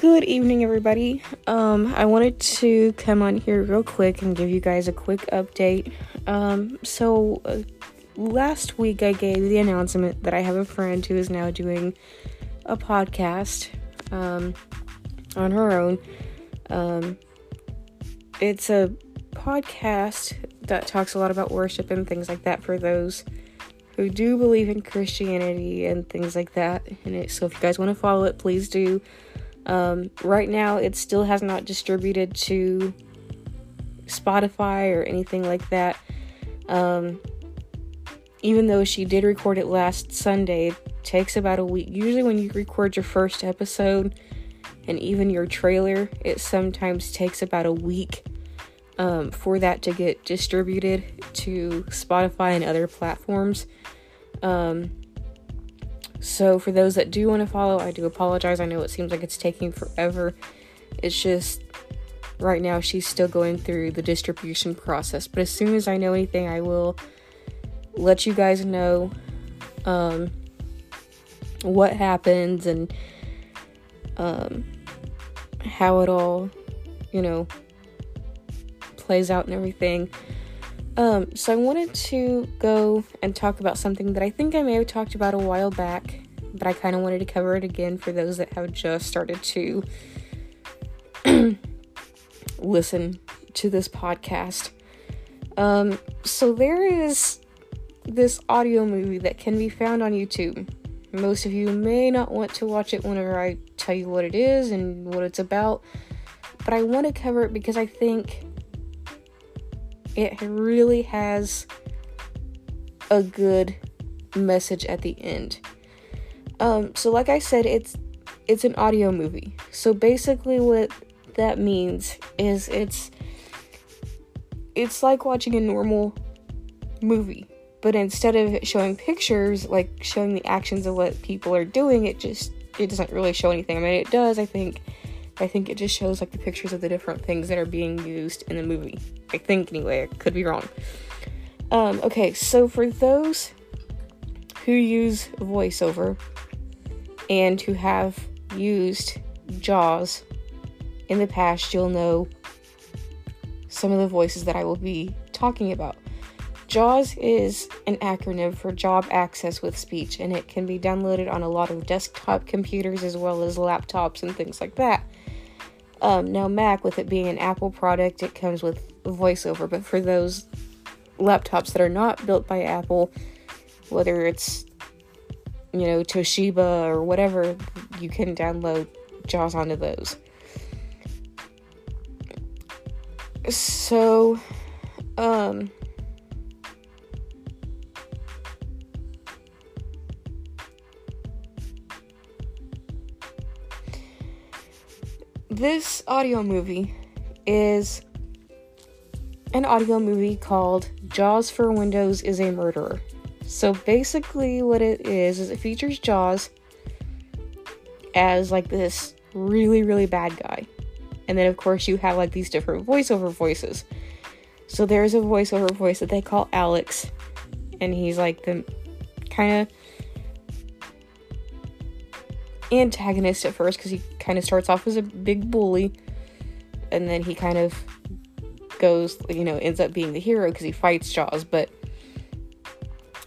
Good evening, everybody. Um, I wanted to come on here real quick and give you guys a quick update. Um, so uh, last week I gave the announcement that I have a friend who is now doing a podcast um, on her own. Um, it's a podcast that talks a lot about worship and things like that for those who do believe in Christianity and things like that. And it, so if you guys want to follow it, please do. Um, right now, it still has not distributed to Spotify or anything like that. Um, even though she did record it last Sunday, it takes about a week. Usually, when you record your first episode and even your trailer, it sometimes takes about a week um, for that to get distributed to Spotify and other platforms. Um, so, for those that do want to follow, I do apologize. I know it seems like it's taking forever. It's just right now she's still going through the distribution process. But as soon as I know anything, I will let you guys know um, what happens and um, how it all, you know, plays out and everything. Um, so I wanted to go and talk about something that I think I may have talked about a while back, but I kind of wanted to cover it again for those that have just started to listen to this podcast. Um, so there is this audio movie that can be found on YouTube. Most of you may not want to watch it whenever I tell you what it is and what it's about, but I want to cover it because I think it really has a good message at the end. Um, so like I said, it's it's an audio movie. So basically what that means is it's it's like watching a normal movie, but instead of showing pictures, like showing the actions of what people are doing, it just it doesn't really show anything. I mean, it does, I think. I think it just shows like the pictures of the different things that are being used in the movie. I think anyway, I could be wrong. Um, okay, so for those who use voiceover and who have used JAWS in the past, you'll know some of the voices that I will be talking about. JAWS is an acronym for Job Access with Speech, and it can be downloaded on a lot of desktop computers as well as laptops and things like that. Um, now, Mac, with it being an Apple product, it comes with VoiceOver, but for those laptops that are not built by Apple, whether it's you know Toshiba or whatever, you can download JAWS onto those. So, um, this audio movie is an audio movie called Jaws for Windows is a Murderer. So basically, what it is, is it features Jaws as like this really, really bad guy. And then, of course, you have like these different voiceover voices. So there's a voiceover voice that they call Alex, and he's like the kind of antagonist at first because he kind of starts off as a big bully and then he kind of goes, you know, ends up being the hero because he fights Jaws. But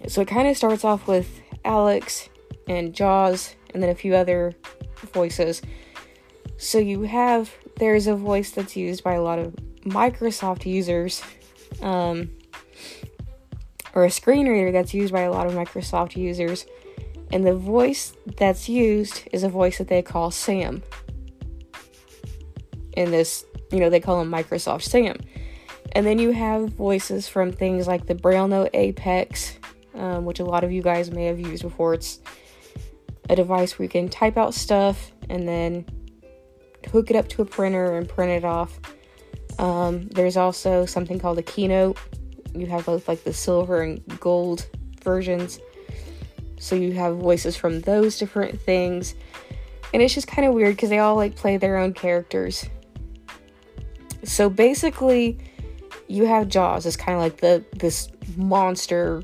so it kind of starts off with Alex and Jaws and then a few other voices. So you have, there's a voice that's used by a lot of Microsoft users, um, or a screen reader that's used by a lot of Microsoft users and the voice that's used is a voice that they call Sam. In this, you know, they call him Microsoft Sam. And then you have voices from things like the Braille Note Apex, um, which a lot of you guys may have used before. It's a device where you can type out stuff and then hook it up to a printer and print it off. Um, there's also something called a Keynote. You have both like the silver and gold versions. So you have voices from those different things. And it's just kind of weird because they all like play their own characters. So basically, you have Jaws as kind of like the this monster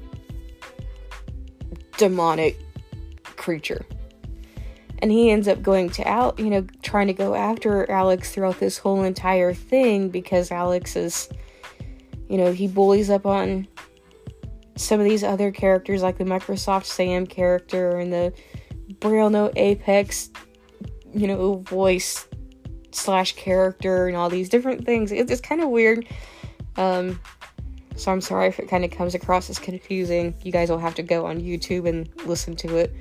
demonic creature. and he ends up going to Al, you know, trying to go after Alex throughout this whole entire thing because Alex is, you know, he bullies up on some of these other characters like the Microsoft Sam character and the Braille Note Apex, you know, voice slash character and all these different things. It's, it's kind of weird. Um, so I'm sorry if it kind of comes across as confusing. You guys will have to go on YouTube and listen to it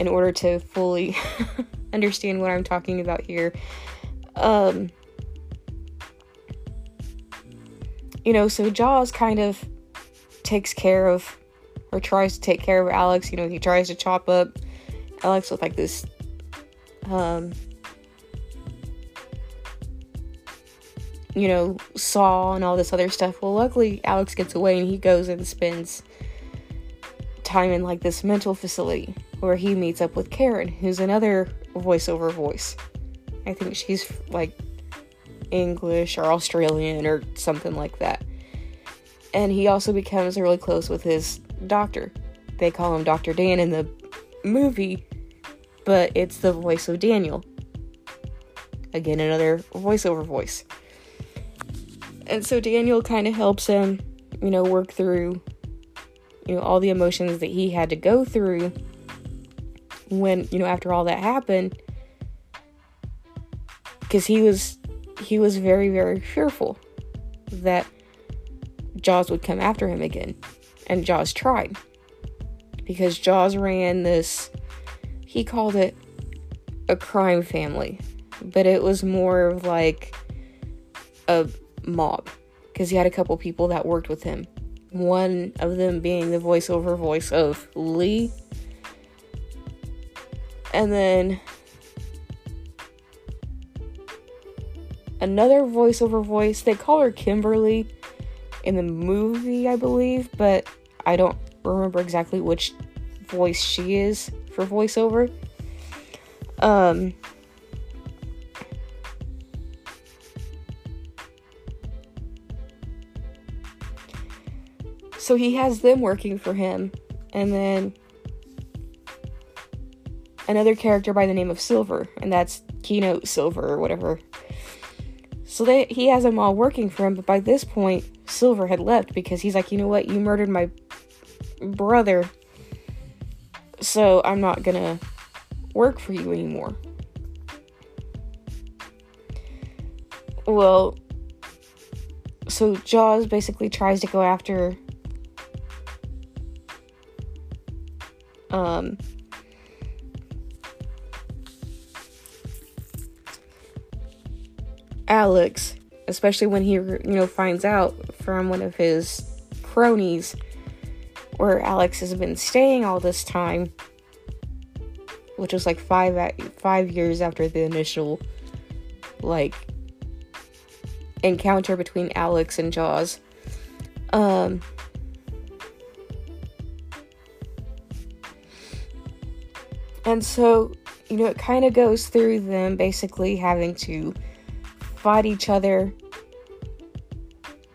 in order to fully understand what I'm talking about here. Um, you know, so Jaws kind of takes care of, or tries to take care of Alex. You know, he tries to chop up Alex with like this, um, you know, saw and all this other stuff. Well, luckily, Alex gets away and he goes and spends time in like this mental facility where he meets up with Karen, who's another voiceover voice. I think she's like English or Australian or something like that. And he also becomes really close with his doctor. They call him Dr. Dan in the movie, but it's the voice of Daniel. Again, another voiceover voice. And so Daniel kind of helps him, you know, work through, you know, all the emotions that he had to go through when you know after all that happened because he was he was very very fearful that Jaws would come after him again. And Jaws tried. Because Jaws ran this he called it a crime family. But it was more of like a mob. Because he had a couple people that worked with him. One of them being the voiceover voice of Lee. And then another voiceover voice. They call her Kimberly in the movie, I believe, but I don't remember exactly which voice she is for voiceover. Um, so he has them working for him, and then another character by the name of Silver, and that's Keynote Silver or whatever. So they he has them all working for him, but by this point, Silver had left because he's like, you know what, you murdered my brother, so I'm not gonna work for you anymore. Well, so Jaws basically tries to go after um Alex, especially when he, you know, finds out from one of his cronies where Alex has been staying all this time, which was like five five years after the initial like encounter between Alex and Jaws. Um, and so, you know, it kind of goes through them basically having to fight each other,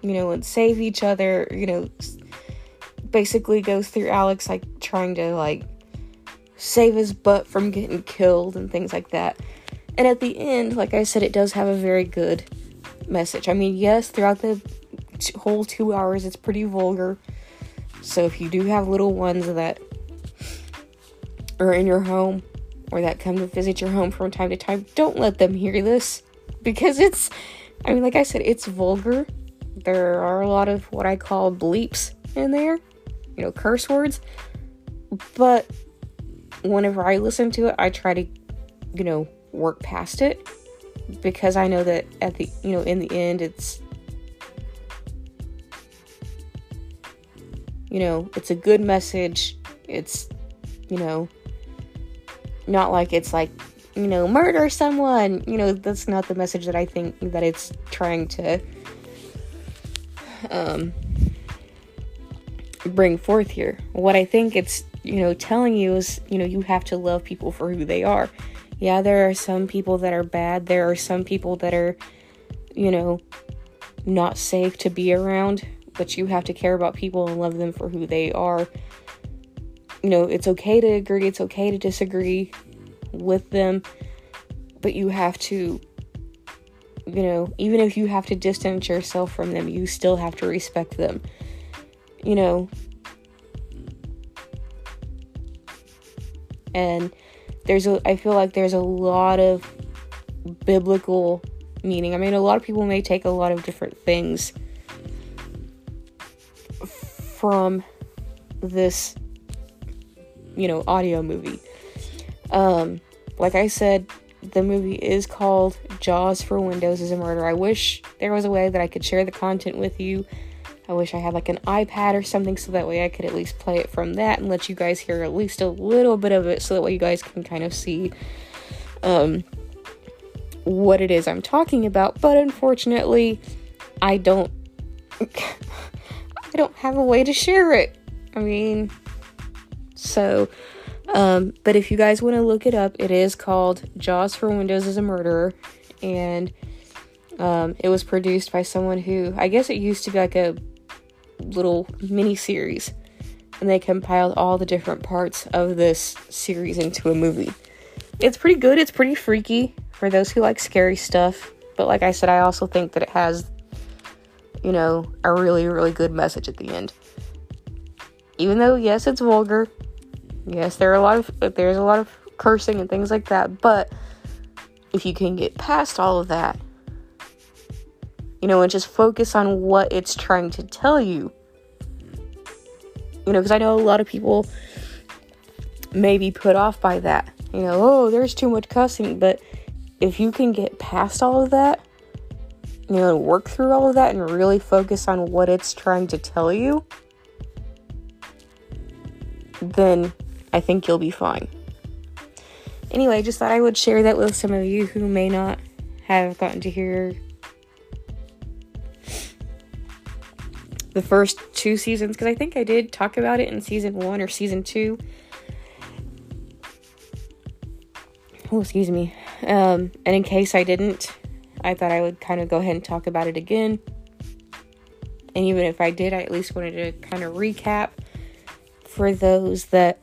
you know, and save each other, you know, basically goes through Alex like trying to like save his butt from getting killed and things like that. And at the end, like I said, it does have a very good message. I mean, yes, throughout the whole two hours, it's pretty vulgar. So if you do have little ones that are in your home or that come to visit your home from time to time, don't let them hear this because it's, I mean, like I said, it's vulgar. There are a lot of what I call bleeps in there, you know, curse words. But whenever I listen to it, I try to, you know, work past it because I know that at the, you know, in the end, it's, you know, it's a good message. It's, you know, not like it's like you know, murder someone. You know, that's not the message that I think that it's trying to um, bring forth here. What I think it's, you know, telling you is, you know, you have to love people for who they are. Yeah, there are some people that are bad. There are some people that are, you know, not safe to be around, but you have to care about people and love them for who they are. You know, it's okay to agree, it's okay to disagree with them, but you have to, you know, even if you have to distance yourself from them, you still have to respect them. You know, and there's a, I feel like there's a lot of biblical meaning. I mean, a lot of people may take a lot of different things from this, you know, audio movie. Um, like I said, the movie is called Jaws for Windows is a Murder. I wish there was a way that I could share the content with you. I wish I had like an iPad or something so that way I could at least play it from that and let you guys hear at least a little bit of it so that way you guys can kind of see um, what it is I'm talking about. But unfortunately, I don't I don't have a way to share it. I mean, so um, but if you guys want to look it up, it is called Jaws for Windows is a Murderer. And um, it was produced by someone who, I guess it used to be like a little mini series. And they compiled all the different parts of this series into a movie. It's pretty good, it's pretty freaky for those who like scary stuff. But like I said, I also think that it has, you know, a really, really good message at the end. Even though, yes, it's vulgar, Yes, there are a lot of there's a lot of cursing and things like that, but if you can get past all of that, you know, and just focus on what it's trying to tell you. You know, because I know a lot of people may be put off by that. You know, oh, there's too much cussing, but if you can get past all of that, you know, work through all of that and really focus on what it's trying to tell you, then I think you'll be fine. Anyway, just thought I would share that with some of you who may not have gotten to hear the first two seasons because I think I did talk about it in season one or season two. Oh, excuse me. Um, and in case I didn't, I thought I would kind of go ahead and talk about it again. And even if I did, I at least wanted to kind of recap for those that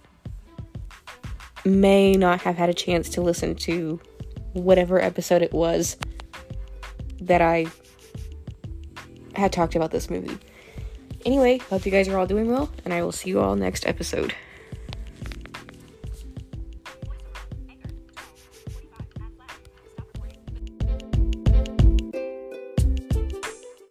may not have had a chance to listen to whatever episode it was that I had talked about this movie. Anyway, hope you guys are all doing well, and I will see you all next episode.